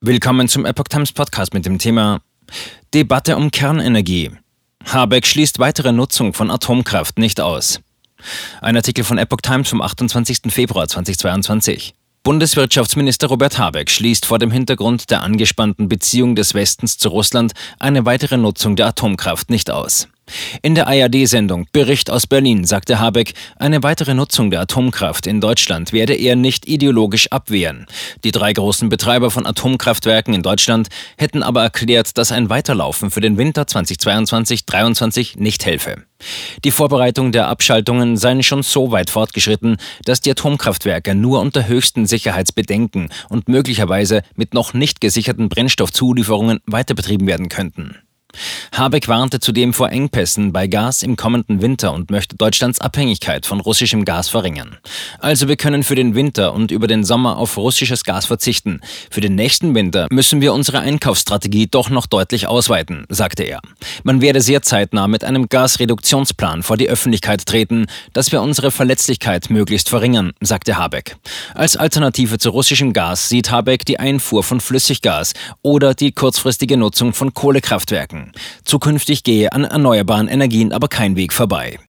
Willkommen zum Epoch Times Podcast mit dem Thema Debatte um Kernenergie. Habeck schließt weitere Nutzung von Atomkraft nicht aus. Ein Artikel von Epoch Times vom 28. Februar 2022. Bundeswirtschaftsminister Robert Habeck schließt vor dem Hintergrund der angespannten Beziehung des Westens zu Russland eine weitere Nutzung der Atomkraft nicht aus. In der ARD-Sendung Bericht aus Berlin sagte Habeck, eine weitere Nutzung der Atomkraft in Deutschland werde er nicht ideologisch abwehren. Die drei großen Betreiber von Atomkraftwerken in Deutschland hätten aber erklärt, dass ein Weiterlaufen für den Winter 2022-23 nicht helfe. Die Vorbereitung der Abschaltungen seien schon so weit fortgeschritten, dass die Atomkraftwerke nur unter höchsten Sicherheitsbedenken und möglicherweise mit noch nicht gesicherten Brennstoffzulieferungen weiterbetrieben werden könnten. Habeck warnte zudem vor Engpässen bei Gas im kommenden Winter und möchte Deutschlands Abhängigkeit von russischem Gas verringern. Also wir können für den Winter und über den Sommer auf russisches Gas verzichten. Für den nächsten Winter müssen wir unsere Einkaufsstrategie doch noch deutlich ausweiten, sagte er. Man werde sehr zeitnah mit einem Gasreduktionsplan vor die Öffentlichkeit treten, dass wir unsere Verletzlichkeit möglichst verringern, sagte Habeck. Als Alternative zu russischem Gas sieht Habeck die Einfuhr von Flüssiggas oder die kurzfristige Nutzung von Kohlekraftwerken. Zukünftig gehe an erneuerbaren Energien aber kein Weg vorbei.